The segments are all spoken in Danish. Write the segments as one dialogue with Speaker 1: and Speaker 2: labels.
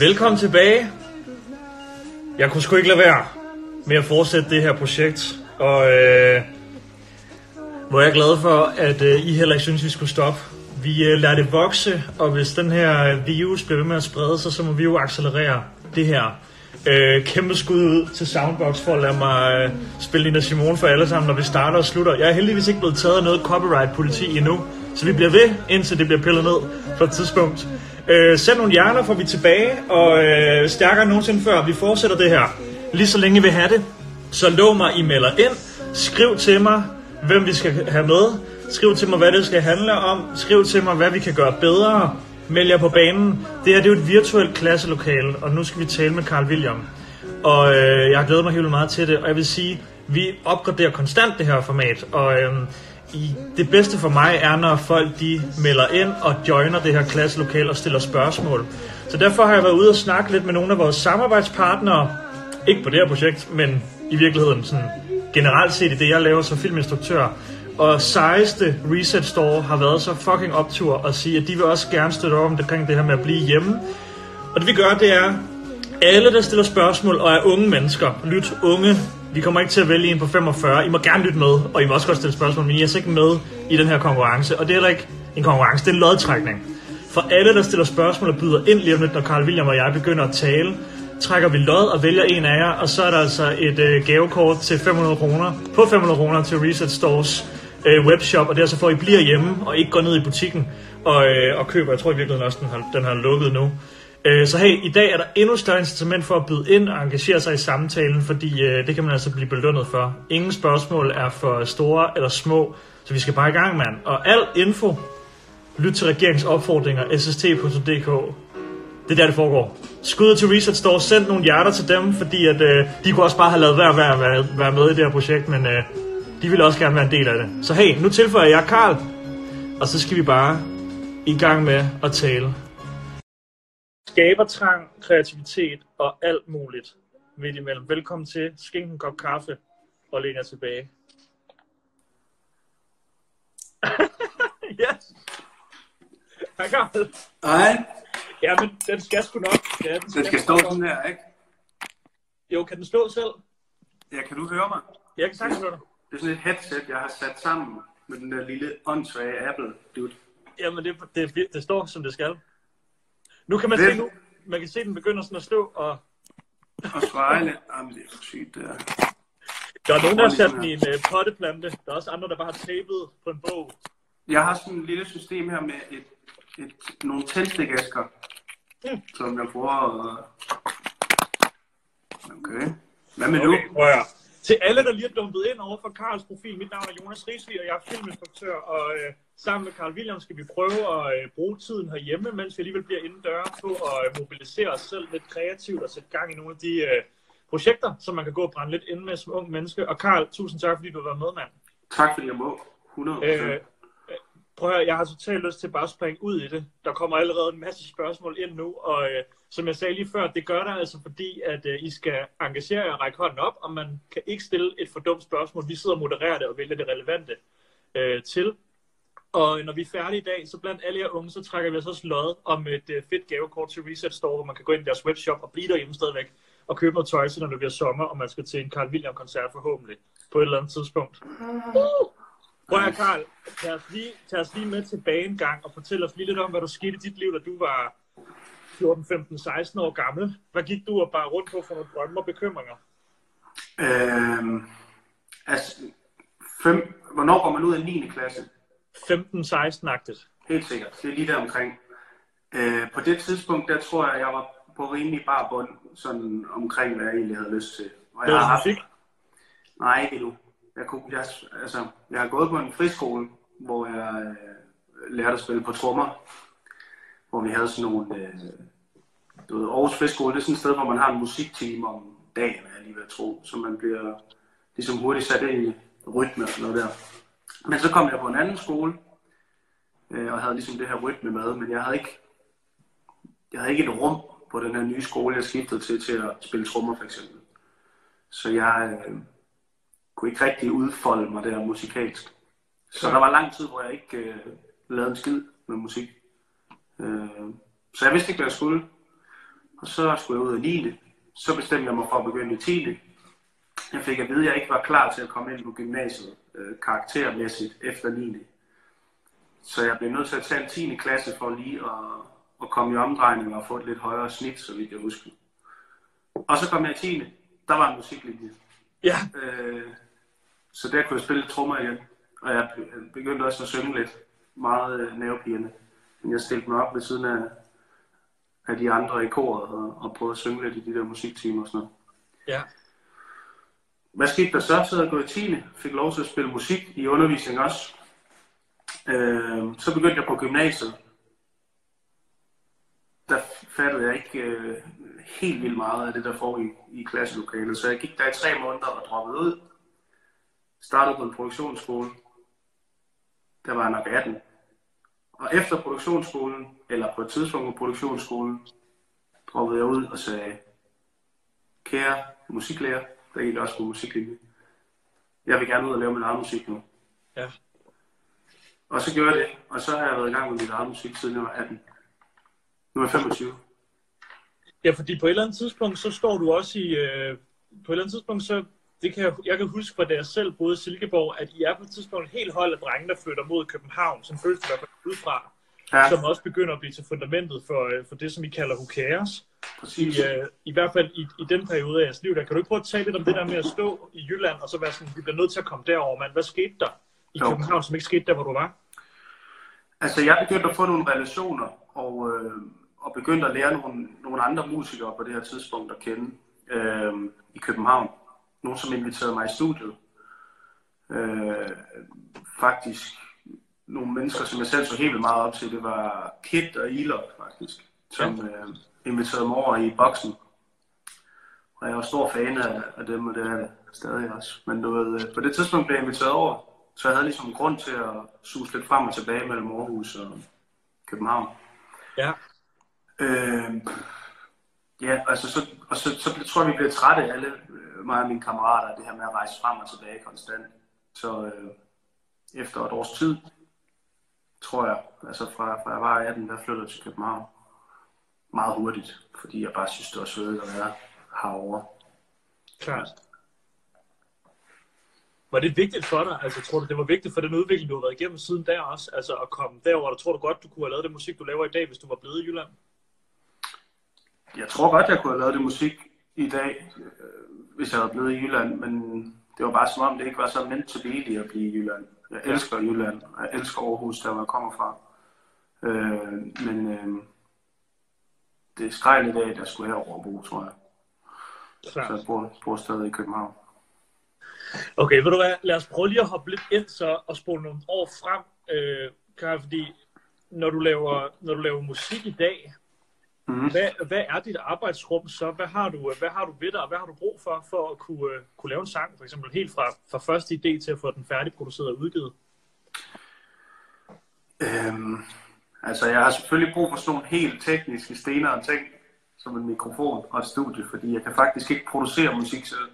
Speaker 1: Velkommen tilbage. Jeg kunne sgu ikke lade være med at fortsætte det her projekt, og øh, hvor jeg er glad for, at øh, I heller ikke synes, vi skulle stoppe. Vi øh, lader det vokse, og hvis den her øh, virus bliver ved med at sprede sig, så må vi jo accelerere det her. Øh, kæmpe skud ud til Soundbox for at lade mig øh, spille Nina Simone for alle sammen, når vi starter og slutter. Jeg er heldigvis ikke blevet taget af noget copyright-politi endnu, så vi bliver ved, indtil det bliver pillet ned på et tidspunkt. Øh, send nogle hjerner, får vi tilbage, og øh, stærkere end nogensinde før. Vi fortsætter det her. Lige så længe vi vil have det, så lov mig, I melder ind. Skriv til mig, hvem vi skal have med. Skriv til mig, hvad det skal handle om. Skriv til mig, hvad vi kan gøre bedre. Meld jer på banen. Det her det er jo et virtuelt klasselokale, og nu skal vi tale med Carl William. Og øh, jeg har glædet mig helt meget til det, og jeg vil sige, vi opgraderer konstant det her format, og øh, i, det bedste for mig er, når folk de melder ind og joiner det her klasselokale og stiller spørgsmål. Så derfor har jeg været ude og snakke lidt med nogle af vores samarbejdspartnere, ikke på det her projekt, men i virkeligheden sådan generelt set i det, jeg laver som filminstruktør. Og sejeste Reset Store har været så fucking optur at sige, at de vil også gerne støtte op om det, omkring det her med at blive hjemme. Og det vi gør, det er, alle der stiller spørgsmål og er unge mennesker, lyt unge, vi kommer ikke til at vælge en på 45, I må gerne lytte med, og I må også godt stille spørgsmål, men I er altså ikke med i den her konkurrence. Og det er heller ikke en konkurrence, det er en lodtrækning. For alle, der stiller spørgsmål og byder ind lige om lidt, når Carl William og jeg begynder at tale, trækker vi lod og vælger en af jer, og så er der altså et øh, gavekort til 500 kroner, på 500 kroner til Reset Stores øh, webshop, og det er så for, at I bliver hjemme og ikke går ned i butikken og, øh, og køber. Jeg tror i virkeligheden også, den har, den har lukket nu. Øh, så hey, i dag er der endnu større incitament for at byde ind og engagere sig i samtalen, fordi øh, det kan man altså blive belønnet for. Ingen spørgsmål er for store eller små, så vi skal bare i gang, mand. Og al info, lyt til regeringsopfordringer, sst.dk. Det er der, det foregår. Skud til Reset Store, send nogle hjerter til dem, fordi at, øh, de kunne også bare have lavet være, være, være, være med i det her projekt, men øh, de vil også gerne være en del af det. Så hey, nu tilføjer jeg Karl, og så skal vi bare i gang med at tale skabertrang, kreativitet og alt muligt midt imellem. Velkommen til. Skænk en kop kaffe og læn jer tilbage. yes. Hej Karl.
Speaker 2: Nej,
Speaker 1: Ja, men den skal sgu nok. Ja, den
Speaker 2: den skal stå
Speaker 1: nok.
Speaker 2: sådan her, ikke?
Speaker 1: Jo, kan den stå selv?
Speaker 2: Ja, kan du høre mig?
Speaker 1: Jeg kan sagtens høre dig.
Speaker 2: Det er sådan et headset, jeg har sat sammen med den der lille åndssvage Apple dude.
Speaker 1: Jamen, det, det, det står, som det skal. Nu kan man
Speaker 2: Det-
Speaker 1: se, nu, man kan se, den begynder sådan at stå, og
Speaker 2: Og svejle. Jamen, det er for sygt, det her.
Speaker 1: der er nogen, der har sat den i en uh, potteplante. Der er også andre, der bare har tapet på en bog.
Speaker 2: Jeg har sådan et lille system her med et, et, nogle tændstikæsker,
Speaker 1: Mm.
Speaker 2: som jeg bruger. Okay. Hvad med nu?
Speaker 1: Okay, prøv høre. Til alle, der lige er dumpet ind over for Karls profil, mit navn er Jonas Risvig, og jeg er filminstruktør, og øh, sammen med Karl William skal vi prøve at øh, bruge tiden herhjemme, mens vi alligevel bliver indendør på at øh, mobilisere os selv lidt kreativt og sætte gang i nogle af de øh, projekter, som man kan gå og brænde lidt ind med som ung menneske. Og Karl, tusind tak, fordi du har været med, mand.
Speaker 2: Tak fordi jeg må. 100
Speaker 1: Øh, øh, prøv at høre, jeg har totalt lyst til bare at springe ud i det. Der kommer allerede en masse spørgsmål ind nu, og øh, som jeg sagde lige før, det gør der altså fordi, at øh, I skal engagere jer og række hånden op, og man kan ikke stille et for dumt spørgsmål. Vi sidder og modererer det og vælger det relevante øh, til. Og øh, når vi er færdige i dag, så blandt alle jer unge, så trækker vi os også lod om et øh, fedt gavekort til Reset Store, hvor man kan gå ind i deres webshop og blive derhjemme stadigvæk og købe noget tøj, til når det bliver sommer, og man skal til en Carl William-koncert forhåbentlig på et eller andet tidspunkt. Prøv at Karl, tag os, lige, tag os lige med tilbage en gang og fortæl os lige lidt om, hvad der skete i dit liv, da du var 14, 15, 16 år gammel. Hvad gik du og bare rundt på for nogle drømme og bekymringer?
Speaker 2: Øhm, altså, fem, hvornår går man ud af 9. klasse?
Speaker 1: 15-16-agtigt.
Speaker 2: Helt sikkert. Det er lige der omkring. Øh, på det tidspunkt, der tror jeg, jeg var på rimelig bar bund, sådan omkring, hvad jeg egentlig havde lyst til. Og
Speaker 1: Det var
Speaker 2: haft... Nej, ikke endnu. Jeg, kunne, jeg, altså, jeg har gået på en friskole, hvor jeg øh, lærte at spille på trommer. Hvor vi havde sådan nogle... Øh, du ved, Aarhus Friskole, det er sådan et sted, hvor man har en musiktime om dagen, er jeg lige ved at tro. Så man bliver ligesom hurtigt sat ind i rytme og sådan noget der. Men så kom jeg på en anden skole, øh, og havde ligesom det her rytme med, men jeg havde ikke, jeg havde ikke et rum på den her nye skole, jeg skiftede til, til at spille trommer for eksempel. Så jeg øh, kunne ikke rigtig udfolde mig der musikalsk. Så der var lang tid, hvor jeg ikke øh, lavede en skid med musik. Øh, så jeg vidste ikke, hvad jeg skulle. Og så skulle jeg ud af 9. Så bestemte jeg mig for at begynde i 10. Jeg fik at vide, at jeg ikke var klar til at komme ind på gymnasiet øh, karaktermæssigt efter 9. Så jeg blev nødt til at tage en 10. klasse for lige at, at komme i omdrejning og få et lidt højere snit, så vidt jeg husker. Og så kom jeg i 10. Der var en musiklinje.
Speaker 1: Ja,
Speaker 2: Øh, så der kunne jeg spille trommer igen. Og jeg begyndte også at synge lidt meget øh, nervepigende. Men jeg stillede mig op ved siden af, af de andre i koret og, og prøvede at synge lidt i de der musiktimer og sådan noget.
Speaker 1: ja.
Speaker 2: Hvad skete der så? Så jeg gået i 10. Fik lov til at spille musik i undervisning også. Øh, så begyndte jeg på gymnasiet. Der fattede jeg ikke øh, helt vildt meget af det, der foregik i klasselokalet. Så jeg gik der i tre måneder og droppede ud. Startede på en produktionsskole. Der var jeg nok 18. Og efter produktionsskolen, eller på et tidspunkt på produktionsskolen, droppede jeg ud og sagde, kære musiklærer, der gik jeg også på musiklinje. Jeg vil gerne ud og lave min egen musik nu.
Speaker 1: Ja.
Speaker 2: Og så gjorde jeg det, og så har jeg været i gang med min egen musik siden jeg var 18. Nu er jeg 25.
Speaker 1: Ja, fordi på et eller andet tidspunkt, så står du også i... Øh, på et eller andet tidspunkt, så... Det kan jeg, jeg kan huske fra da jeg selv boede i Silkeborg, at I er på et tidspunkt et helt hold af drenge, der flytter mod København, som føles det udefra,
Speaker 2: Ja,
Speaker 1: som også begynder at blive til fundamentet for, øh, for det, som I kalder Who Cares.
Speaker 2: præcis.
Speaker 1: I, øh, I hvert fald i, i den periode af jeres liv, der kan du ikke prøve at tale lidt om det der med at stå i Jylland, og så være sådan, vi bliver nødt til at komme derover, mand. Hvad skete der i
Speaker 2: Jo.
Speaker 1: København, som ikke skete der, hvor du var?
Speaker 2: Altså, jeg begyndte at få nogle relationer, og, øh, og begyndte at lære nogle, nogle andre musikere på det her tidspunkt at kende øh, i København. Nogle, som inviterede mig i studiet. Øh, faktisk nogle mennesker, som jeg selv så helt meget op til, det var Kit og Elok, faktisk, som øh, inviterede mig over i boksen. Og jeg var stor fan af, af dem, og det er det stadig også. Men du ved, øh, på det tidspunkt blev jeg inviteret over, så jeg havde ligesom en grund til at suge lidt frem og tilbage mellem Aarhus og København.
Speaker 1: Ja.
Speaker 2: Øh, ja, altså så, og så, så tror jeg, vi blev trætte af alle, mig og mine kammerater, det her med at rejse frem og tilbage konstant. Så øh, efter et års tid, tror jeg, altså fra, fra jeg var 18, der flyttede til København. Meget hurtigt, fordi jeg bare synes, det var svedigt at være herovre.
Speaker 1: Klart. Var det vigtigt for dig? Altså, tror du, det var vigtigt for den udvikling, du har været igennem siden der også? Altså, at komme derover, der tror du godt, du kunne have lavet det musik, du laver i dag, hvis du var blevet i Jylland?
Speaker 2: Jeg tror godt, jeg kunne have lavet det musik i dag, øh, hvis jeg var blevet i Jylland, men det var bare som om, det ikke var så nemt til blive at blive i Jylland. Jeg elsker Jylland, og jeg elsker Aarhus, der hvor jeg kommer fra. Øh, men øh, det er skrejl i dag, der skulle herover og bo, tror jeg. Så
Speaker 1: Klart.
Speaker 2: jeg bor, bor stadig i København.
Speaker 1: Okay, ved du hvad? Lad os prøve lige at hoppe lidt ind så, og spole nogle år frem, øh, Karl, fordi når du, laver, når du laver musik i dag,
Speaker 2: Mhm.
Speaker 1: hvad, hvad er dit arbejdsrum så? Hvad har du, hvad har du ved dig, og hvad har du brug for, for at kunne, øh, kunne lave en sang, for eksempel helt fra, fra første idé til at få den færdigproduceret og udgivet?
Speaker 2: Øhm, altså, jeg har selvfølgelig brug for sådan nogle helt tekniske stenere ting, som en mikrofon og et studie, fordi jeg kan faktisk ikke producere musik selv.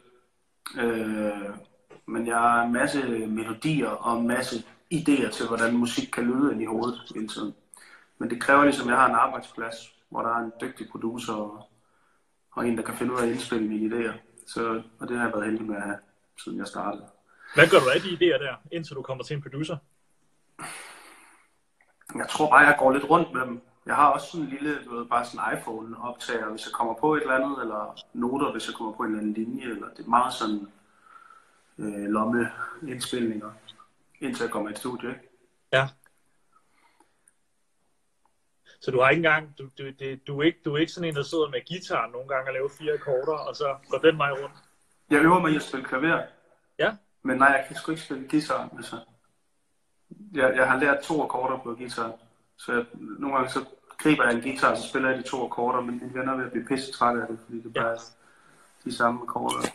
Speaker 2: Øh, men jeg har en masse melodier og en masse idéer til, hvordan musik kan lyde ind i hovedet hele tiden. Men det kræver ligesom, at jeg har en arbejdsplads, hvor der er en dygtig producer og, og en, der kan finde ud af at indspille mine idéer. Så, og det har jeg været heldig med at have, siden jeg startede.
Speaker 1: Hvad gør du af de idéer der, indtil du kommer til en producer?
Speaker 2: Jeg tror bare, jeg går lidt rundt med dem. Jeg har også sådan en lille, du ved, bare sådan en iPhone optager, hvis jeg kommer på et eller andet, eller noter, hvis jeg kommer på en eller anden linje, eller det er meget sådan øh, lommeindspilninger, indtil jeg kommer i et studie, ikke?
Speaker 1: Ja. Så du har ikke engang, du, du, det, du, er ikke, du er ikke sådan en, der sidder med guitar nogle gange og laver fire akkorder, og så går den vej rundt?
Speaker 2: Jeg øver mig i at spille klaver,
Speaker 1: Ja.
Speaker 2: men nej, jeg kan sgu ikke spille guitar, altså. Jeg, jeg har lært to akkorder på guitar, så jeg, nogle gange så griber jeg en guitar, og så spiller jeg de to akkorder, men mine venner vil blive pisse trætte af det, fordi det bare er de samme akkorder.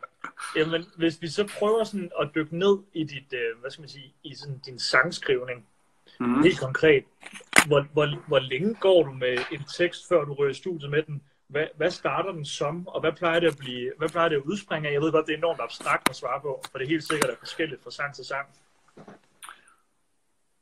Speaker 1: Jamen, hvis vi så prøver sådan at dykke ned i dit, øh, hvad skal man sige, i sådan din sangskrivning.
Speaker 2: Mm.
Speaker 1: Helt konkret, hvor, hvor, hvor længe går du med en tekst, før du rører studiet med den? Hvad, hvad starter den som, og hvad plejer det at blive, hvad plejer det at udspringe af? Jeg ved godt, det er enormt abstrakt at svare på, for det er helt sikkert er forskelligt fra sang til sang.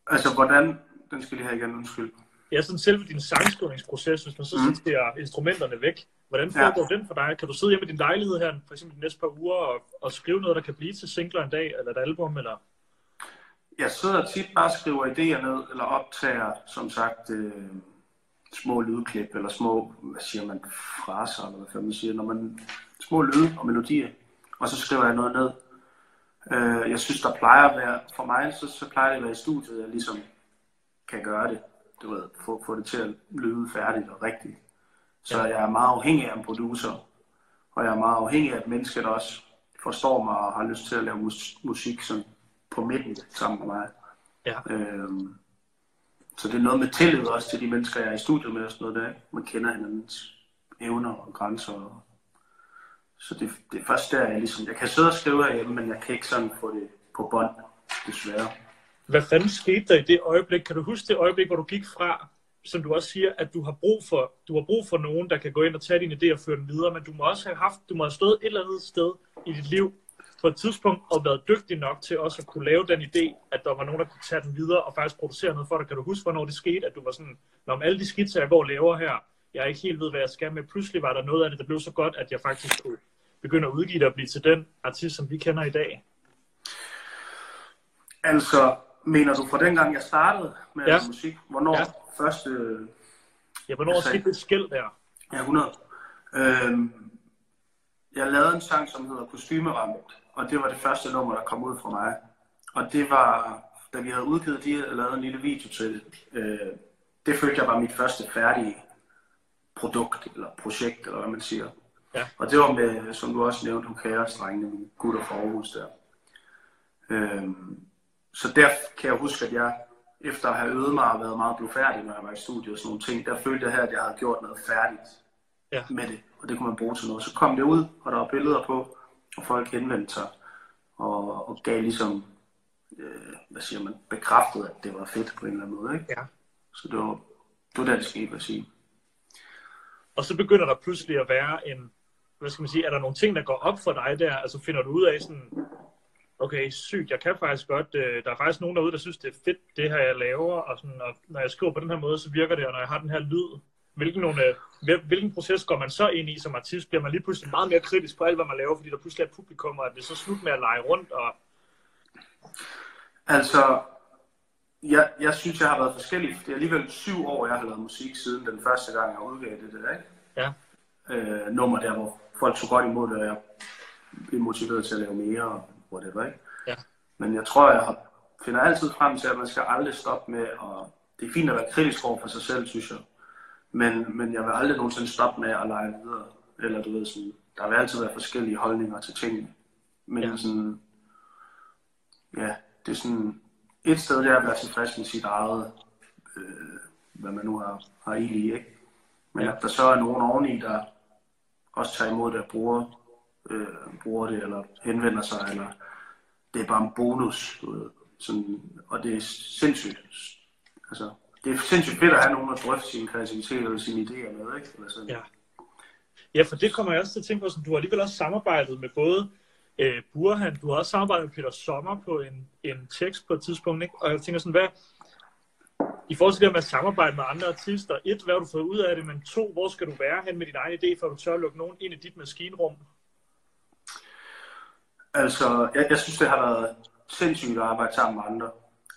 Speaker 2: Altså, hvordan... Den skal lige have igen, undskyld.
Speaker 1: Ja, sådan selve din sangskrivningsproces, hvis man så
Speaker 2: Mhm.
Speaker 1: sorterer instrumenterne væk, hvordan
Speaker 2: Ja.
Speaker 1: foregår den for dig? Kan du sidde hjemme i din lejlighed her, for eksempel de næste par uger, og, og skrive noget, der kan blive til singler en dag, eller et album, eller...
Speaker 2: Jeg sidder tit bare og skriver idéer ned, eller optager, som sagt, øh, små lydklip, eller små, hvad siger man, fraser, eller hvad man siger, når man, små lyde og melodier, og så skriver jeg noget ned. Øh, jeg synes, der plejer at være, for mig, så, så plejer det at være i studiet, jeg ligesom kan gøre det, du ved, få, få det til at lyde færdigt og rigtigt. Så jeg er meget afhængig af en producer, og jeg er meget afhængig af et menneske, der også forstår mig og har lyst til at lave mus- musik sådan på midten sammen med mig.
Speaker 1: Ja.
Speaker 2: Øhm, så det er noget med tillid også til de mennesker, jeg er i studiet med og sådan noget der. Man kender hinandens evner og grænser. Og... Så det, det er først der, jeg ligesom... Jeg kan sidde og skrive herhjemme, men jeg kan ikke sådan få det på bånd, desværre.
Speaker 1: Hvad fanden skete der i det øjeblik? Kan du huske det øjeblik, hvor du gik fra, som du også siger, at du har brug for, du har brug for nogen, der kan gå ind og tage dine idéer og føre dem videre, men du må også have haft, du må have stået et eller andet sted i dit liv på et tidspunkt og været dygtig nok til også at kunne lave den idé, at der var nogen, der kunne tage den videre og faktisk producere noget for dig. Kan du huske, hvornår det skete, at du var sådan, når om alle de skitser, jeg går og laver her, jeg ikke helt ved, hvad jeg skal med. Pludselig var der noget af det, der blev så godt, at jeg faktisk kunne begynde at udgive det og blive til den artist, som vi kender i dag.
Speaker 2: Altså, mener du fra dengang, jeg startede med
Speaker 1: Ja.
Speaker 2: musik? Hvornår
Speaker 1: Ja.
Speaker 2: første...
Speaker 1: Ja, hvornår
Speaker 2: Altså-
Speaker 1: skete det skæld der?
Speaker 2: Ja, 100. Øhm, jeg lavede en sang, som hedder Kostymerammet, og det var det første nummer, der kom ud fra mig. Og det var, da vi havde udgivet det og lavet en lille video til det, øh, det følte jeg var mit første færdige produkt, eller projekt, eller hvad man siger.
Speaker 1: Ja.
Speaker 2: Og det var med, som du også nævnte, Hukaos-drengene, mine gutter fra Aarhus der. Øhm, så der kan jeg huske, at jeg, efter at have øvet mig og været meget blufærdig, når jeg var i studiet og sådan nogle ting, der følte jeg her, at jeg havde gjort noget færdigt
Speaker 1: Ja.
Speaker 2: med det, og det kunne man bruge til noget. Så kom det ud, og der var billeder på, folk henvendte sig, og, og gav ligesom, øh, hvad siger man, bekræftet, at det var fedt på en eller anden måde. Ikke?
Speaker 1: Ja.
Speaker 2: Så det var, det var det, det skete, vil sige.
Speaker 1: Og så begynder der pludselig at være en, hvad skal man sige, er der nogle ting, der går op for dig der? Altså finder du ud af sådan, okay, sygt, jeg kan faktisk godt, øh, der er faktisk nogen derude, der synes, det er fedt, det her, jeg laver, og sådan, og når jeg skriver på den her måde, så virker det, og når jeg har den her lyd, hvilken, nogle, øh, hvil- hvilken proces går man så ind i som artist? Bliver man lige pludselig meget mere kritisk på alt, hvad man laver, fordi der pludselig er publikum, og er det så slut med at lege rundt, og
Speaker 2: Altså, jeg, jeg synes, jeg har været forskellig. Det er alligevel syv år, jeg har lavet musik, siden den første gang, jeg udgav det der, ikke?
Speaker 1: ja,
Speaker 2: øh, nummer der, hvor folk tog godt imod det, og jeg blev motiveret til at lave mere, og whatever, ikke?
Speaker 1: Ja.
Speaker 2: Men jeg tror, jeg har, finder altid frem til, at man skal aldrig stoppe med, og det er fint at være kritisk over for sig selv, synes jeg. Men, men jeg vil aldrig nogensinde stoppe med at lege videre. Eller du ved sådan, der vil altid være forskellige holdninger til tingene. Men
Speaker 1: Ja.
Speaker 2: sådan, ja, det er sådan, et sted det er at være tilfreds med sit eget, øh, hvad man nu har, har i, ikke? Men
Speaker 1: ja.
Speaker 2: at der så er nogen oveni, der også tager imod det og bruger, øh, bruger det, eller henvender sig, eller det er bare en bonus, du ved. Sådan, og det er sindssygt. Altså, det er sindssygt fedt at have nogen at drøfte sin kreativitet eller sine idéer med, ikke? Eller sådan.
Speaker 1: Ja. Ja, for det kommer jeg også til at tænke på, sådan, du har alligevel også samarbejdet med både øh, Burhan, du har også samarbejdet med Peter Sommer på en, en tekst på et tidspunkt, ikke? og jeg tænker sådan, hvad, i forhold til det med at samarbejde med andre artister, et, hvad har du fået ud af det, men to, hvor skal du være hen med din egen idé, for du tør at lukke nogen ind i dit maskinrum?
Speaker 2: Altså, jeg, jeg synes, det har været sindssygt at arbejde sammen med andre.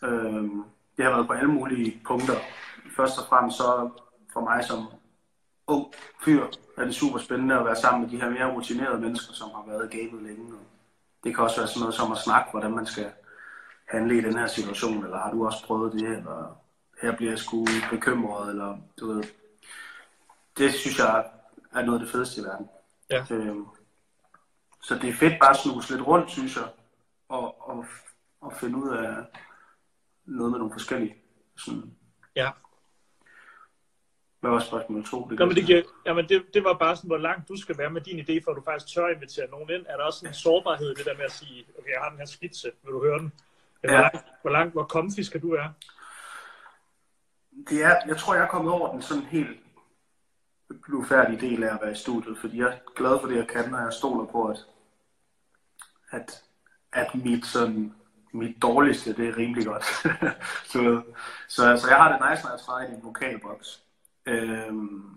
Speaker 2: Øhm, det har været på alle mulige punkter. Først og fremmest så for mig som ung fyr er det super spændende at være sammen med de her mere rutinerede mennesker, som har været i gamet længe. Og det kan også være sådan noget som at snakke, hvordan man skal handle i den her situation, eller har du også prøvet det, eller her bliver jeg sgu bekymret, eller du ved. Det synes jeg er noget af det fedeste i verden.
Speaker 1: Ja.
Speaker 2: Øhm, så det er fedt bare at snuse lidt rundt, synes jeg, og, og, og finde ud af noget med nogle forskellige. Sådan,
Speaker 1: Ja.
Speaker 2: hvad var spørgsmål to? Det
Speaker 1: Nå, men det, giver, jamen det, det var bare sådan, hvor langt du skal være med din idé, for at du faktisk tør invitere nogen ind. Er der også en sårbarhed i det der med at sige, okay, jeg har den her skitse, vil du høre den? Eller
Speaker 2: Ja.
Speaker 1: Hvor langt, hvor langt, hvor comfy skal du være?
Speaker 2: det er, jeg tror, jeg er kommet over den sådan helt blufærdige del af at være i studiet, fordi jeg er glad for det, jeg kan, og jeg stoler på, at, at, at mit, sådan, mit dårligste, det er rimelig godt. så, så, så jeg har det nice, når jeg træder i en vokalboks. Øhm,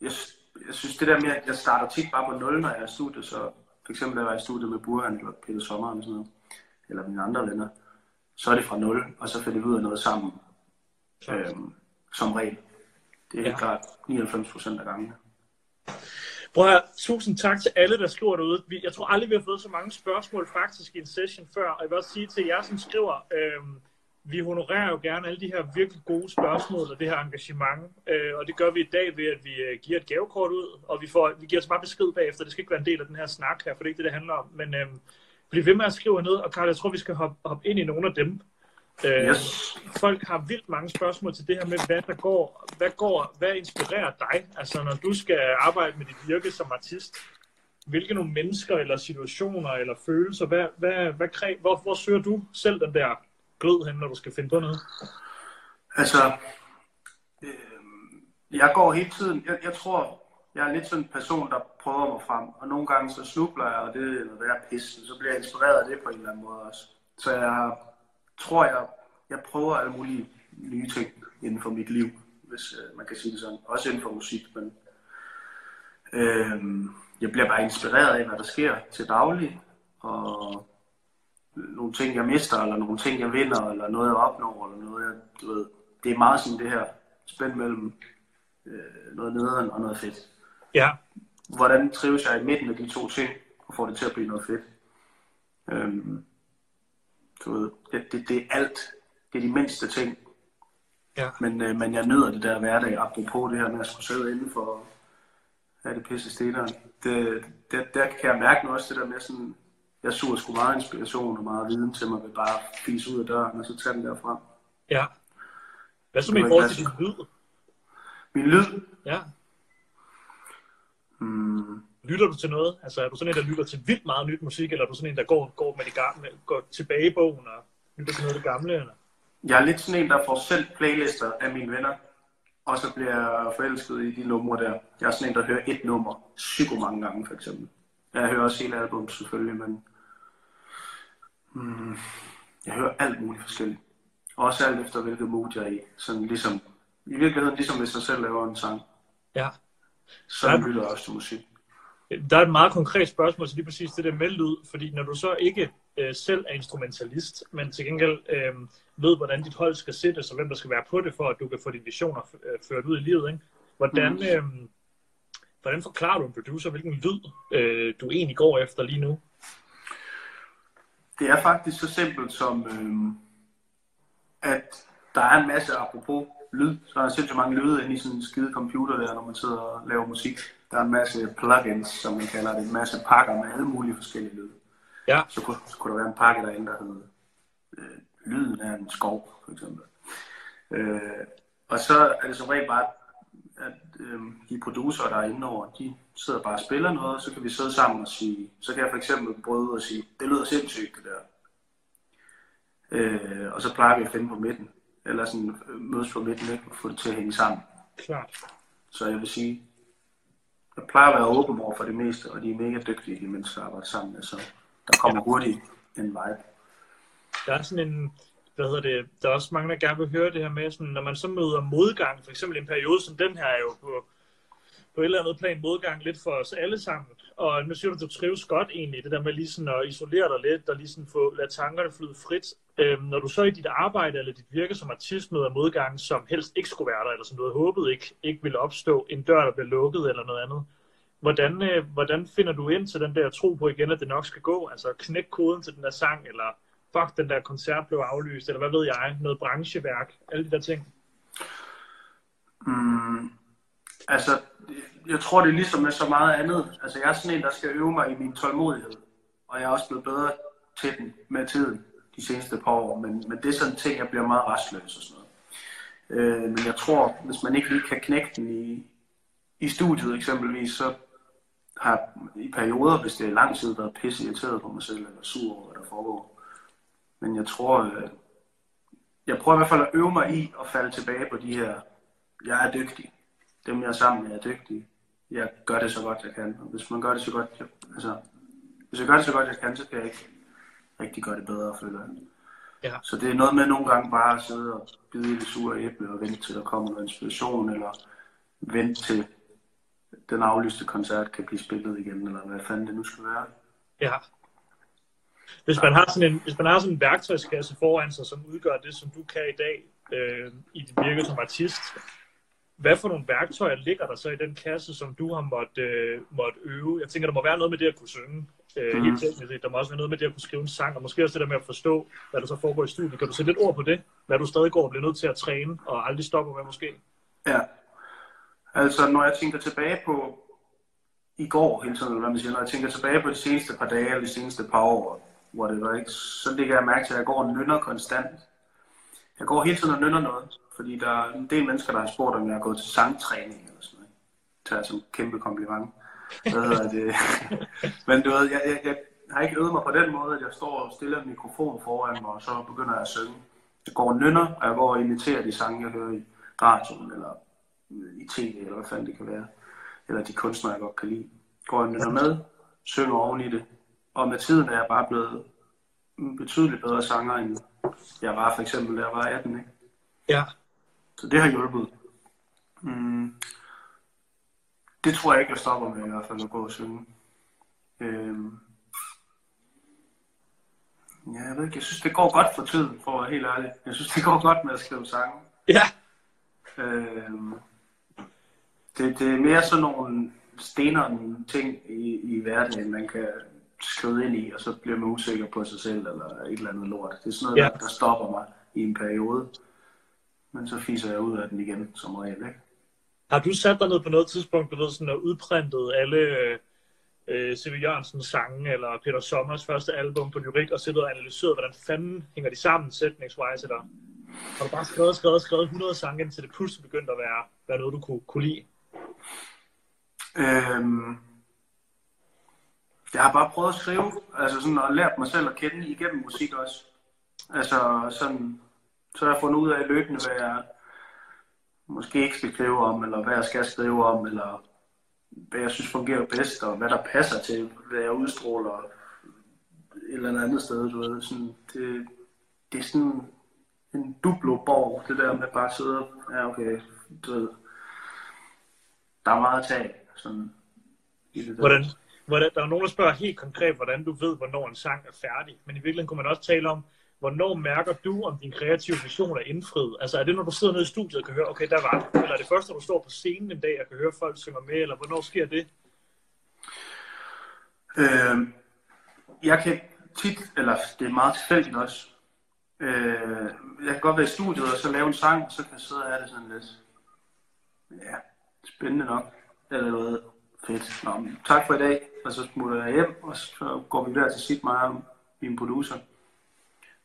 Speaker 2: jeg, jeg synes, det der med, at jeg starter tit bare på 0, når jeg er i studiet, så for eksempel, da jeg var i studiet med Burhan eller Peter Sommer eller sådan noget, eller mine andre venner, så er det fra 0, og så finder vi ud af noget sammen. Øhm, som regel. Det er helt
Speaker 1: Ja.
Speaker 2: klart 99 procent af gangene.
Speaker 1: Prøv at høre, tusind tak til alle, der skriver derude. Vi- Jeg tror aldrig, vi har fået så mange spørgsmål faktisk i en session før. Og jeg vil også sige til jer, som skriver, øh, vi honorerer jo gerne alle de her virkelig gode spørgsmål og det her engagement. Øh, og det gør vi i dag ved, at vi øh, giver et gavekort ud, og vi, får, vi giver os bare besked bagefter. Det skal ikke være en del af den her snak her, for det er ikke det, det handler om. Men øh, bliv ved med at skrive ned, og Karl, jeg tror, vi skal hoppe, hoppe ind i nogle af dem. Øh,
Speaker 2: Yes.
Speaker 1: folk har vildt mange spørgsmål til det her med, hvad der går, hvad går, hvad inspirerer dig? Altså, når du skal arbejde med dit virke som artist, hvilke nogle mennesker eller situationer eller følelser, hvad, hvad, hvad kræ, hvor, hvor søger du selv den der glød hen, når du skal finde på noget?
Speaker 2: Altså, øh, jeg går hele tiden, jeg, jeg tror, jeg er lidt sådan en person, der prøver mig frem, og nogle gange så snubler jeg, og det er noget værd pis, så bliver jeg inspireret af det på en eller anden måde også. Så jeg tror, jeg, jeg prøver alle mulige nye ting inden for mit liv, hvis øh, man kan sige det sådan. Også inden for musik, men øh, jeg bliver bare inspireret af, hvad der sker til daglig, og nogle ting, jeg mister, eller nogle ting, jeg vinder, eller noget, jeg opnår, eller noget, jeg, du ved, det er meget sådan det her spænd mellem øh, noget nederen og noget fedt.
Speaker 1: Ja,
Speaker 2: Hvordan trives jeg i midten af de to ting, og får det til at blive noget fedt? Øhm, du ved, det, det, det er alt. Det er de mindste ting.
Speaker 1: ja,
Speaker 2: Men, øh, men jeg nyder det der hverdag, apropos det her med at skulle sidde inden for ja, det pisse steneren. Det, det, der kan jeg mærke nu også det der med sådan, jeg suger sgu meget inspiration og meget viden til mig ved bare at fise ud af døren, og så tage den der frem.
Speaker 1: ja. Hvad så med i forhold til din lyd?
Speaker 2: Min lyd,
Speaker 1: Ja.
Speaker 2: hmm,
Speaker 1: Lytter du til noget? Altså er du sådan en, der lytter til vildt meget nyt musik, eller er du sådan en, der går, går med det gamle, går tilbage i bogen og lytter til noget af det gamle? Eller?
Speaker 2: jeg er lidt sådan en, der får selv playlister af mine venner, og så bliver jeg forelsket i de numre der. Jeg er sådan en, der hører et nummer psyko mange gange, for eksempel. Jeg hører også hele album selvfølgelig, men hmm, jeg hører alt muligt forskelligt. Også alt efter, hvilket mood jeg er i. Sådan ligesom, I virkeligheden, ligesom hvis jeg selv laver en sang,
Speaker 1: Ja.
Speaker 2: så lytter jeg også til musik.
Speaker 1: Der er et meget konkret spørgsmål til lige præcis det der med lyd, fordi når du så ikke øh, selv er instrumentalist, men til gengæld øh, ved, hvordan dit hold skal sættes, og hvem der skal være på det, for at du kan få dine visioner øh, ført ud i livet, ikke? Hvordan,
Speaker 2: Mm.
Speaker 1: øh, hvordan forklarer du en producer, hvilken lyd øh, du egentlig går efter lige nu?
Speaker 2: Det er faktisk så simpelt som, øhm, at der er en masse, apropos lyd, så er der sindssygt mange lyde inde i sådan en skide computer der, når man sidder og laver musik. Der er en masse plugins, som man kalder det, en masse pakker med alle mulige forskellige lyde.
Speaker 1: Ja,
Speaker 2: Så kunne, så kunne der være en pakke derinde, der hedder øh, lyden af en skov, for eksempel. Øh, og så er det som regel bare, at øh, de producer, der er inde over, de sidder bare og spiller noget, og så kan vi sidde sammen og sige, så kan jeg for eksempel bryde og sige, det lyder sindssygt det der. Øh, og så plejer vi at finde på midten, eller sådan øh, mødes på midten, ikke? og få det til at hænge sammen.
Speaker 1: klart.
Speaker 2: Så jeg vil sige, jeg plejer at være åben over for det meste, og de er mega dygtige, de mennesker, at arbejde sammen med, så der kommer hurtigt en vibe.
Speaker 1: Der er sådan en, hvad hedder det, der er også mange, der gerne vil høre det her med, sådan, når man så møder modgang, for eksempel en periode som den her er jo på, på et eller andet plan modgang lidt for os alle sammen. Og nu siger du, at du trives godt egentlig, det der med lige sådan at isolere dig lidt, og lige sådan få, lade tankerne flyde frit. Øhm, når du så i dit arbejde eller dit virke som artist møder modgang, som helst ikke skulle være der, eller som du havde håbet ikke, ikke ville opstå, en dør, der bliver lukket eller noget andet. Hvordan, øh, hvordan finder du ind til den der tro på igen, at det nok skal gå? Altså knæk koden til den der sang, eller fuck, den der koncert blev aflyst, eller hvad ved jeg, noget brancheværk, alle de der ting.
Speaker 2: Mm, altså, jeg tror, det er ligesom med så meget andet. Altså, jeg er sådan en, der skal øve mig i min tålmodighed. Og jeg er også blevet bedre til den med tiden de seneste par år. Men, men det er sådan en ting, jeg bliver meget restløs og sådan noget. Øh, men jeg tror, hvis man ikke lige kan knække den i, i studiet eksempelvis, så har i perioder, hvis det er lang tid, været pisse irriteret på mig selv, eller sur over, hvad der foregår. Men jeg tror, øh, jeg prøver i hvert fald at øve mig i at falde tilbage på de her jeg er dygtig. Dem, jeg er sammen med, er dygtige. Jeg gør det så godt, jeg kan. Og hvis man gør det så godt, jeg, altså, hvis jeg gør det så godt, jeg kan, så kan jeg ikke rigtig gøre det bedre, føler jeg.
Speaker 1: Ja.
Speaker 2: Så det er noget med nogle gange bare at sidde og bide i det sure æble og vente til, der kommer noget inspiration, eller vente til den aflyste koncert kan blive spillet igen, eller hvad fanden det nu skal være.
Speaker 1: Ja. Hvis man har sådan en, hvis man har sådan en værktøjskasse foran sig, som udgør det, som du kan i dag øh, i dit virke som artist, hvad for nogle værktøjer ligger der så i den kasse, som du har måttet, øh, måtte øve? Jeg tænker, der må være noget med det at kunne synge, øh,
Speaker 2: Mhm.
Speaker 1: helt teknisk. Der må også være noget med det at kunne skrive en sang, og måske også det der med at forstå, hvad der så foregår i studiet. Kan du sætte lidt ord på det? Hvad du stadig går og bliver nødt til at træne, og aldrig stopper med måske?
Speaker 2: Ja. Altså, når jeg tænker tilbage på i går, hele tiden, hvad man siger, når jeg tænker tilbage på de seneste par dage, eller de seneste par år, hvor det var ikke, så lægger jeg mærke til, at jeg går og nynner konstant. Jeg går hele tiden og nynner noget, fordi der er en del mennesker, der har spurgt, om jeg har gået til sangtræning eller sådan noget. Det tager jeg som kæmpe kompliment. Hvad hedder det? Men du ved, jeg, jeg, jeg har ikke øvet mig på den måde, at jeg står og stiller en mikrofon foran mig, og så begynder jeg at synge. Jeg går og nynner, og jeg går og imiterer de sange, jeg hører i radioen, eller i tv, eller hvad fanden det kan være. Eller de kunstnere, jeg godt kan lide. Går og nynner med, synger oven i det. Og med tiden er jeg bare blevet betydeligt bedre sanger, end jeg var for eksempel, da jeg var 18. Ikke?
Speaker 1: Ja.
Speaker 2: Så det har hjulpet. Mm. Det tror jeg ikke, jeg stopper med i hvert fald at gå og synge. Øhm. Ja, jeg ved ikke, jeg synes, det går godt for tiden, for at være helt ærlig. Jeg synes, det går godt med at skrive sange.
Speaker 1: Ja.
Speaker 2: Øhm. Det, det er mere sådan nogle stenere ting i, i hverdagen, man kan skrive ind i, og så bliver man usikker på sig selv, eller et eller andet lort. Det er sådan noget,
Speaker 1: ja.
Speaker 2: der, der stopper mig i en periode. Men så fiser jeg ud af den igen, som regel, ikke?
Speaker 1: Har du sat dig ned på noget tidspunkt, du ved, sådan og udprintet alle øh, øh C.V. Jørgensens sange, eller Peter Sommers første album på lyrik, og siddet og analyseret, hvordan fanden hænger de sammen sætningswise, eller har du bare skrevet, skrevet, skrevet 100 sange, indtil det pludselig begyndte at være, være noget, du kunne, kunne lide?
Speaker 2: Øhm, jeg har bare prøvet at skrive, altså sådan, og lært mig selv at kende igennem musik også. Altså sådan, så har jeg fundet ud af løbende, hvad jeg måske ikke skal skrive om, eller hvad jeg skal skrive om, eller hvad jeg synes fungerer bedst, og hvad der passer til, hvad jeg udstråler et eller andet sted, du ved. Sådan, det, det er sådan en duplo borg, det der med bare at sidde, ja okay, du ved, der er meget at tage, sådan, i det der.
Speaker 1: Hvordan, hvordan, der er nogen, der spørger helt konkret, hvordan du ved, hvornår en sang er færdig. Men i virkeligheden kunne man også tale om, hvornår mærker du, om din kreative vision er indfriet? Altså er det, når du sidder nede i studiet og kan høre, okay, der var det. Eller er det først, når du står på scenen en dag og kan høre folk synge med, eller hvornår sker det?
Speaker 2: Øh, jeg kan tit, eller det er meget tilfældigt også, øh, jeg kan godt være i studiet og så lave en sang, så kan jeg sidde og have det sådan lidt, ja, spændende nok, eller noget fedt. Nå, tak for i dag, og så smutter jeg hjem, og så går vi der til sit mig og min producer.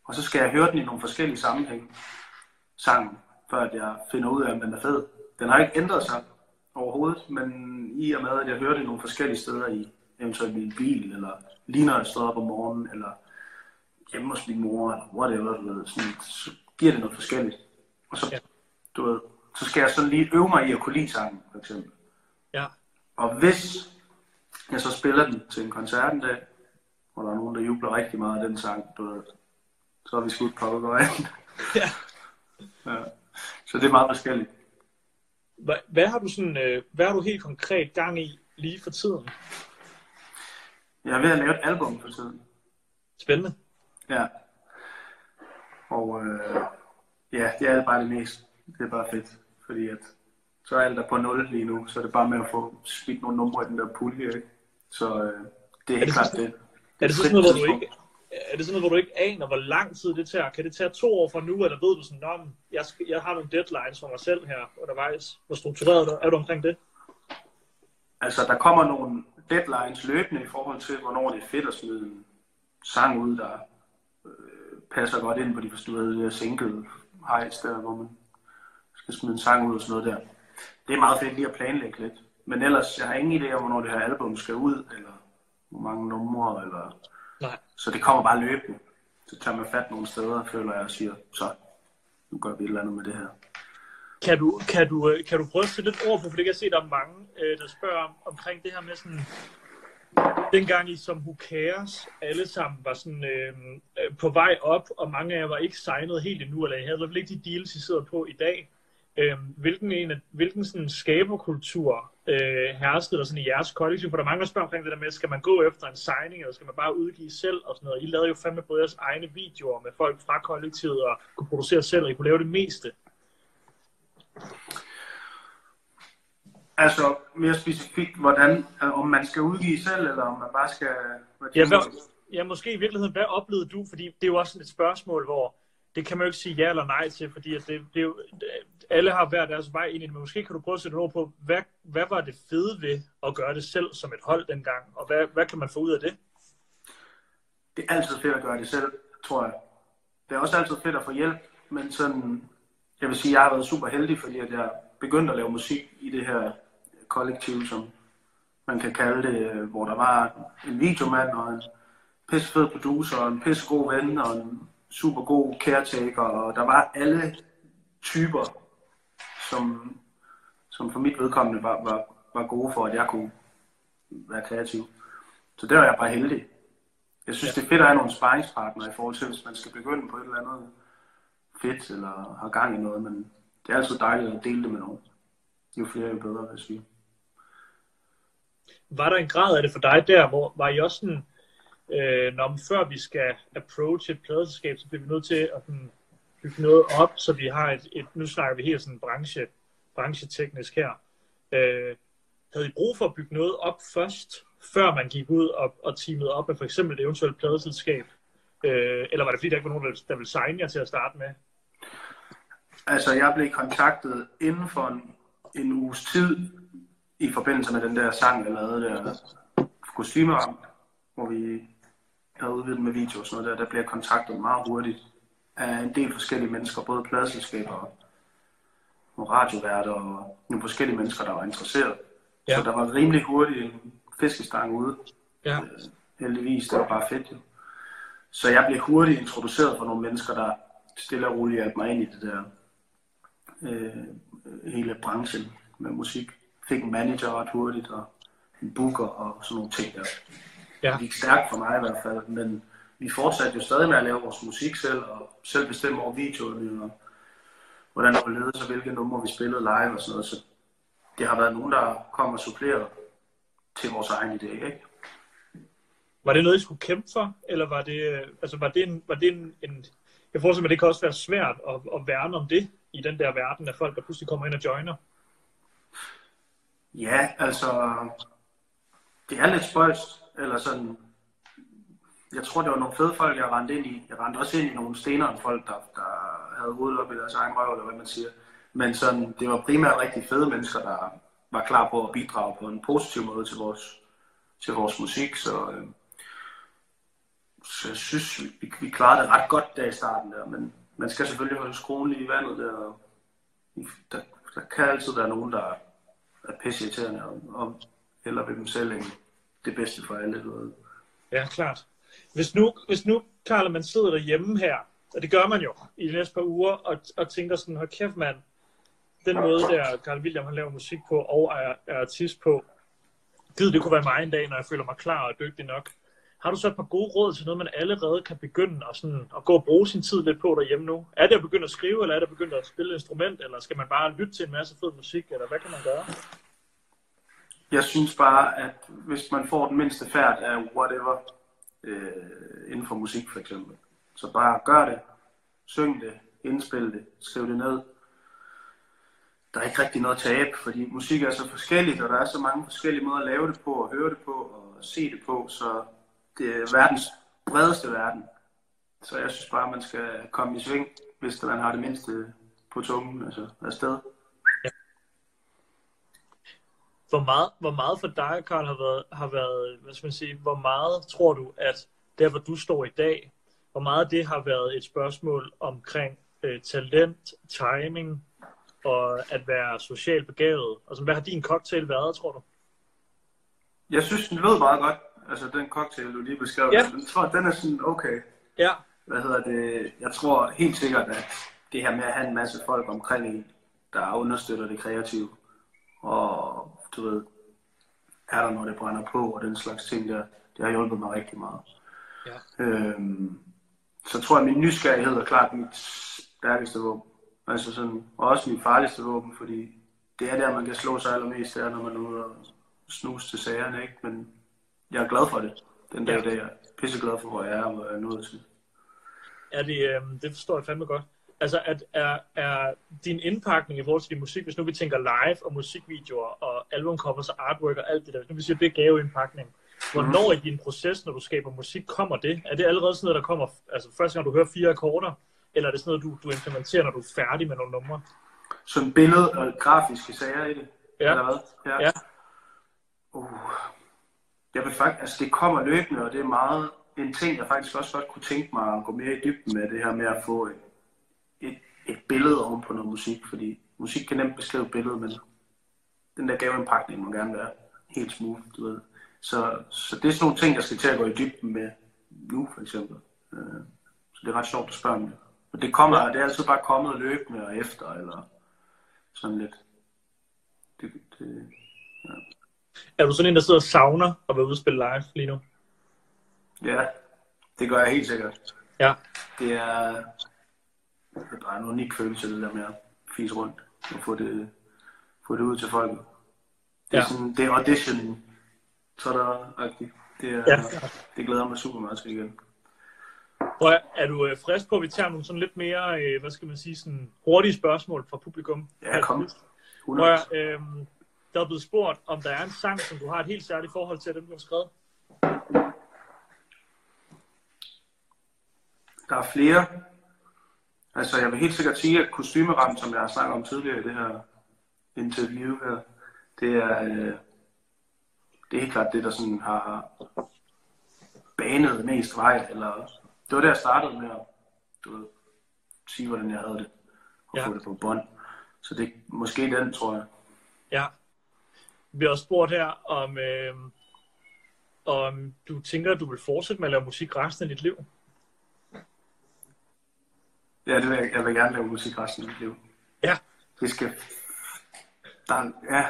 Speaker 2: Og så skal jeg høre den i nogle forskellige sammenhænge, sangen, før at jeg finder ud af, om den er fed. Den har ikke ændret sig overhovedet, men i og med, at jeg hører det nogle forskellige steder i, eventuelt min bil, eller lige når jeg står op om morgenen, eller hjemme hos min mor, eller whatever, du ved, sådan, så giver det noget forskelligt. Og så,
Speaker 1: Ja.
Speaker 2: du ved, så skal jeg sådan lige øve mig i at kunne lide sangen, for eksempel.
Speaker 1: Ja.
Speaker 2: Og hvis jeg så spiller den til en koncert en dag, hvor der er nogen, der jubler rigtig meget af den sang, du ved, så er vi skudt på og
Speaker 1: Ja.
Speaker 2: ja. Så det er meget forskelligt.
Speaker 1: Hvad, hvad har du sådan, øh, hvad har du helt konkret gang i lige for tiden?
Speaker 2: Jeg er ved at lave et album for tiden.
Speaker 1: Spændende.
Speaker 2: Ja. Og øh, ja, det er bare det mest. Det er bare fedt, fordi at så er alt der på 0 lige nu, så er det bare med at få smidt nogle numre i den der pulje, ikke? Så øh, det er helt
Speaker 1: det
Speaker 2: klart det.
Speaker 1: Er det så sådan noget, hvor du ikke, er det sådan noget, hvor du ikke aner, hvor lang tid det tager? Kan det tage to år fra nu, eller ved du sådan, om jeg, skal, jeg har nogle deadlines for mig selv her undervejs? Hvor struktureret er du omkring det?
Speaker 2: Altså, der kommer nogle deadlines løbende i forhold til, hvornår det er fedt at smide en sang ud, der øh, passer godt ind på de forståede der øh, single hejs der, hvor man skal smide en sang ud og sådan noget der. Det er meget fedt lige at planlægge lidt. Men ellers, jeg har ingen idé om, hvornår det her album skal ud, eller hvor mange numre, eller... Så det kommer bare løbende. Så tager man fat nogle steder, føler jeg, og siger, så, nu gør vi et eller andet med det her.
Speaker 1: Kan du, kan, du, øh, kan du prøve at sætte lidt ord på, for det kan jeg se, der er mange, øh, der spørger om, omkring det her med sådan, dengang I som Who Cares alle sammen var sådan øh, øh, på vej op, og mange af jer var ikke signet helt endnu, eller I havde i hvert fald ikke de deals, I sidder på i dag. Øh, hvilken, en, hvilken sådan skaberkultur øh, herskede der sådan i jeres kollektiv? For der er mange, der spørger omkring det der med, skal man gå efter en signing, eller skal man bare udgive selv og sådan noget. I lavede jo fandme både jeres egne videoer med folk fra kollektivet, og kunne producere selv, og I kunne lave det meste.
Speaker 2: Altså mere specifikt, hvordan, øh, om man skal udgive selv, eller om man bare skal...
Speaker 1: Ja, hvad, ja, måske i virkeligheden, hvad oplevede du? Fordi det er jo også et spørgsmål, hvor det kan man jo ikke sige ja eller nej til, fordi at det, det er jo, alle har hver deres vej ind i det, men måske kan du prøve at sætte ord på, hvad, hvad var det fede ved at gøre det selv som et hold dengang, og hvad, hvad kan man få ud af det?
Speaker 2: det er altid fedt at gøre det selv, tror jeg. Det er også altid fedt at få hjælp, men sådan, jeg vil sige, jeg har været super heldig, fordi at jeg begyndte at lave musik i det her kollektiv, som man kan kalde det, hvor der var en videomand og en pissefed producer og en pissegod ven og en super god caretaker, og der var alle typer, som, som for mit vedkommende var, var, var gode for, at jeg kunne være kreativ. Så der var jeg bare heldig. Jeg synes, det er fedt at have nogle sparringspartnere i forhold til, hvis man skal begynde på et eller andet fedt, eller har gang i noget, men det er altid dejligt at dele det med nogen. Jo flere, jo bedre, hvis vi.
Speaker 1: Var der en grad af det for dig der, hvor var I også sådan, øh, når før vi skal approach et pladeselskab, så bliver vi nødt til at sådan, bygge noget op, så vi har et, et nu snakker vi helt sådan branche, brancheteknisk her. Øh, havde I brug for at bygge noget op først, før man gik ud og, og teamede op med for eksempel et eventuelt pladeselskab? Øh, eller var det fordi, der ikke var nogen, der, der ville signe jer til at starte med?
Speaker 2: Altså, jeg blev kontaktet inden for en, en uges tid, i forbindelse med den der sang, jeg lavede der, Fukushima, hvor vi havde udvidet med video og sådan noget der, der blev jeg kontaktet meget hurtigt af en del forskellige mennesker, både pladselskaber og nogle radioværter og nogle forskellige mennesker, der var interesseret.
Speaker 1: Ja.
Speaker 2: Så der var rimelig hurtigt en fiskestang ude.
Speaker 1: Ja.
Speaker 2: Heldigvis, det var bare fedt jo. Så jeg blev hurtigt introduceret for nogle mennesker, der stille og roligt hjalp mig ind i det der øh, hele branchen med musik. Fik en manager ret hurtigt, og en booker og sådan nogle ting der.
Speaker 1: Ja.
Speaker 2: Det gik stærkt for mig i hvert fald, men vi fortsatte jo stadig med at lave vores musik selv, og selv bestemme over videoerne, og hvordan det var ledet, og hvilke numre vi spillede live og sådan noget. Så det har været nogen, der kom og suppleret til vores egen idé, ikke?
Speaker 1: Var det noget, I skulle kæmpe for, eller var det, altså var det en, var det en, en jeg forestiller mig, det kan også være svært at, at værne om det i den der verden af folk, der pludselig kommer ind og joiner.
Speaker 2: Ja, altså, det er lidt spøjst, eller sådan, jeg tror, det var nogle fede folk, jeg rendte ind i. Jeg rendte også ind i nogle stenere folk, der, der havde hovedet op i deres egen røv, eller hvad man siger. Men sådan, det var primært rigtig fede mennesker, der var klar på at bidrage på en positiv måde til vores, til vores musik, så, øh, så jeg synes, vi, vi klarede det ret godt der i starten der, men man skal selvfølgelig holde skruen lige i vandet der, og der, der kan altid være nogen, der er pisseirriterende og, og heller ved dem selv end det bedste for alle. Ved.
Speaker 1: Ja, klart. Hvis nu, hvis nu Karl, man sidder derhjemme her, og det gør man jo i de næste par uger, og, og tænker sådan, hold kæft mand, den måde der Carl William han laver musik på, og er, er artist på, gid det kunne være mig en dag, når jeg føler mig klar og dygtig nok. Har du så et par gode råd til noget, man allerede kan begynde at, sådan, at gå og bruge sin tid lidt på derhjemme nu? Er det at begynde at skrive, eller er det at begynde at spille et instrument, eller skal man bare lytte til en masse fed musik, eller hvad kan man gøre?
Speaker 2: Jeg synes bare, at hvis man får den mindste færd af whatever, øh, inden for musik for eksempel, så bare gør det, syng det, indspil det, skriv det ned. Der er ikke rigtig noget at tabe, fordi musik er så forskelligt, og der er så mange forskellige måder at lave det på, og høre det på, og se det på, så det er verdens bredeste verden. Så jeg synes bare, man skal komme i sving, hvis man har det mindste på tungen, altså afsted.
Speaker 1: Hvor meget, hvor meget for dig, Karl, har været, har været, hvad skal man sige, hvor meget tror du, at der, hvor du står i dag, hvor meget det har været et spørgsmål omkring øh, talent, timing og at være socialt begavet? Altså, hvad har din cocktail været, tror du?
Speaker 2: Jeg synes, den lød meget godt. Altså, den cocktail, du lige beskrev,
Speaker 1: ja.
Speaker 2: jeg tror, den er sådan okay.
Speaker 1: Ja,
Speaker 2: Hvad hedder det? Jeg tror helt sikkert, at det her med at have en masse folk omkring en, der understøtter det kreative. Og du ved, er der noget, der brænder på, og den slags ting der, det har hjulpet mig rigtig meget.
Speaker 1: Ja.
Speaker 2: Øhm, så tror jeg, at min nysgerrighed er klart mit stærkeste våben. Altså sådan, og også mit farligste våben, fordi det er der, man kan slå sig allermest der, når man er ude og snuse til sagerne, ikke? Men jeg er glad for det. Den dag,
Speaker 1: Ja.
Speaker 2: ja. dag jeg er pisseglad for, hvor jeg er, og hvor jeg er nået til.
Speaker 1: Er det, øh, det forstår jeg fandme godt. Altså, at, er, er din indpakning i forhold til din musik, hvis nu vi tænker live og musikvideoer og albumcovers og artwork og alt det der, hvis nu vi siger, det er gaveindpakning, hvornår i din proces, når du skaber musik, kommer det? Er det allerede sådan noget, der kommer, altså første gang du hører fire akkorder, eller er det sådan noget, du, du implementerer, når du er færdig med nogle numre?
Speaker 2: Sådan billede og grafiske sager i det.
Speaker 1: Ja.
Speaker 2: Eller hvad? Ja.
Speaker 1: Ja.
Speaker 2: Uh. Jeg vil faktisk, altså det kommer løbende, og det er meget en ting, jeg faktisk også godt kunne tænke mig at gå mere i dybden med, det her med at få et, et, billede oven på noget musik, fordi musik kan nemt beskrive et billede, men den der gaveindpakning må gerne være helt smooth, du ved. Så, så det er sådan nogle ting, jeg skal til at gå i dybden med nu, for eksempel. Øh, Så det er ret sjovt at spørge om det. Og det kommer, det er altid bare kommet løbende og efter, eller sådan lidt. Det, det,
Speaker 1: Er du sådan en, der sidder og savner at være ude og spille live lige nu?
Speaker 2: ja, det gør jeg helt sikkert.
Speaker 1: Ja.
Speaker 2: Det er, det er bare en unik følelse, det der med at fise rundt og få det, få det ud til folket. Det er,
Speaker 1: Ja.
Speaker 2: sådan, det er audition, så der agtigt. Det, er,
Speaker 1: Ja.
Speaker 2: det glæder mig super meget til igen.
Speaker 1: At- er du øh, frisk på, at vi tager nogle sådan lidt mere, øh, hvad skal man sige, sådan hurtige spørgsmål fra publikum?
Speaker 2: Ja, kom.
Speaker 1: Prøv,
Speaker 2: 100.
Speaker 1: at, øh, der er blevet spurgt, om der er en sang, som du har et helt særligt forhold til, at den blev skrevet.
Speaker 2: Der er flere. Altså, jeg vil helt sikkert sige, at kostymeram, som jeg har snakket om tidligere i det her interview her, det er, øh, det er helt klart det, der sådan har banet mest vej, eller det var der, jeg startede med at du ved, sige, hvordan jeg havde det, og
Speaker 1: ja.
Speaker 2: få det på bånd. Så det er måske den, tror jeg.
Speaker 1: Ja. Vi har også spurgt her, om, øh, om du tænker, at du vil fortsætte med at lave musik resten af dit liv.
Speaker 2: Ja, det vil jeg, jeg vil gerne lave musik resten af mit liv.
Speaker 1: Ja.
Speaker 2: Det skal... Der, ja,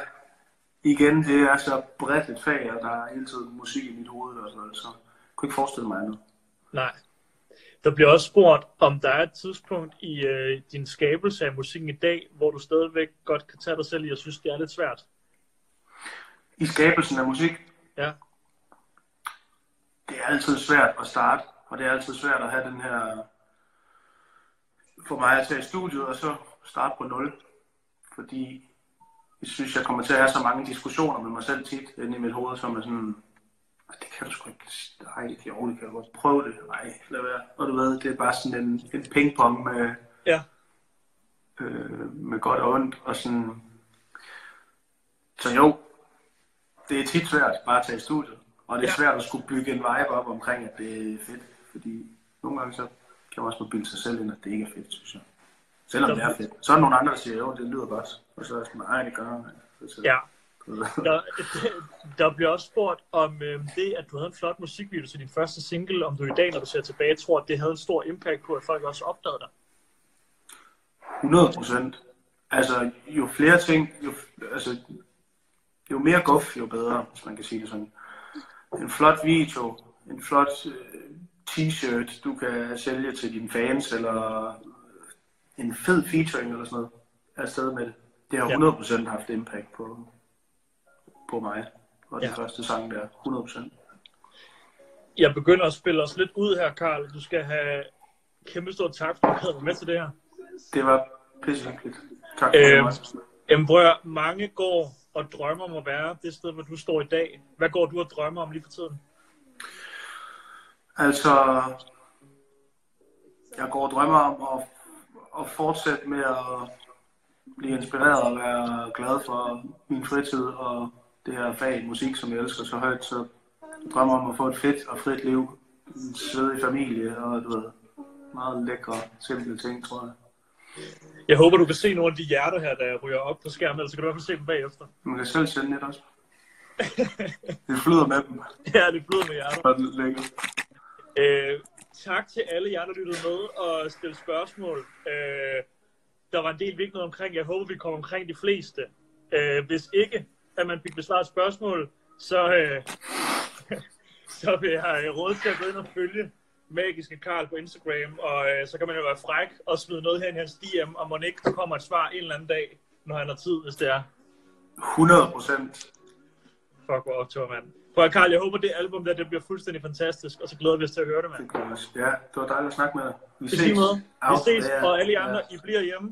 Speaker 2: igen, det er så bredt et fag, og der er hele tiden musik i mit hoved, og sådan noget, så jeg kunne ikke forestille mig andet.
Speaker 1: Nej. Der bliver også spurgt, om der er et tidspunkt i øh, din skabelse af musikken i dag, hvor du stadigvæk godt kan tage dig selv i, og synes, det er lidt svært.
Speaker 2: I skabelsen af musik,
Speaker 1: Ja.
Speaker 2: det er altid svært at starte, og det er altid svært at have den her... For mig at tage i studiet og så starte på nul. Fordi jeg synes, jeg kommer til at have så mange diskussioner med mig selv tit inde i mit hoved, som er sådan, "Ej, det kan du sgu ikke. Nej, det kan, jo, det kan jeg godt prøve det. Nej, lad være. Og du ved, det er bare sådan en, en pingpong med,
Speaker 1: Ja.
Speaker 2: øh, med godt og ondt. Og sådan... Så jo, det er tit svært bare at tage i studiet. Og det er
Speaker 1: Ja.
Speaker 2: svært at skulle bygge en vibe op omkring, at det er fedt. Fordi nogle gange så kan man også må bilde sig selv ind, at det ikke er fedt, synes jeg. Selvom det er fedt. Så er der nogle andre, der siger, jo, det lyder godt. Og så er jeg sådan, nej, det gør man. Så,
Speaker 1: Ja. Der, der bliver også spurgt om øh, det, at du havde en flot musikvideo til din første single, om du i dag, når du ser tilbage, tror, at det havde en stor impact på, at folk også opdagede dig.
Speaker 2: 100 procent. Altså, jo flere ting, jo, altså, jo mere guf, jo bedre, hvis man kan sige det sådan. En flot video, en flot øh, t-shirt, du kan sælge til dine fans, eller en fed featuring eller sådan noget, er afsted med det. Det har
Speaker 1: Ja.
Speaker 2: 100 procent haft impact på, på mig. Og den
Speaker 1: Ja.
Speaker 2: første sang der, 100 procent.
Speaker 1: Jeg begynder at spille os lidt ud her, Karl. Du skal have kæmpe stor tak, for at du havde med til det her.
Speaker 2: Det var pissehyggeligt. Tak for
Speaker 1: Øhm. Jamen, høre, mange går og drømmer om at være det sted, hvor du står i dag. Hvad går du og drømmer om lige for tiden?
Speaker 2: Altså, jeg går og drømmer om at, at fortsætte med at blive inspireret og være glad for min fritid og det her fag, musik, som jeg elsker så højt. Så jeg drømmer om at få et fedt og frit liv, en svedig familie og du ved, meget lækre, simple ting, tror jeg.
Speaker 1: Jeg håber, du kan se nogle af de hjerter her, der ryger op på skærmen, ellers kan du i hvert fald se dem bagefter.
Speaker 2: Man kan selv sende lidt også. Det flyder med dem,
Speaker 1: Ja, det bløder med hjerter.
Speaker 2: det er lækkert.
Speaker 1: Øh, tak til alle jer, der lyttede med og stillede spørgsmål. Øh, der var en del, vi ikke nåede omkring. Jeg håber, vi kommer omkring de fleste. Øh, hvis ikke, at man fik besvaret spørgsmål, så, øh, så vil jeg øh, råde til at gå ind og følge Magiske Karl på Instagram, og øh, så kan man jo være fræk og smide noget her i hans DM, og må ikke der kommer et svar en eller anden dag, når han har tid, hvis det er.
Speaker 2: 100 procent.
Speaker 1: Fuck, hvor optur, mand. Prøv Karl, jeg håber, det album der, det bliver fuldstændig fantastisk, og så glæder vi os til at høre det, mand.
Speaker 2: Det gør jeg også. Ja, det var dejligt at snakke med dig. Vi
Speaker 1: måde. Vi ses, og alle
Speaker 2: ja.
Speaker 1: andre, I bliver hjemme.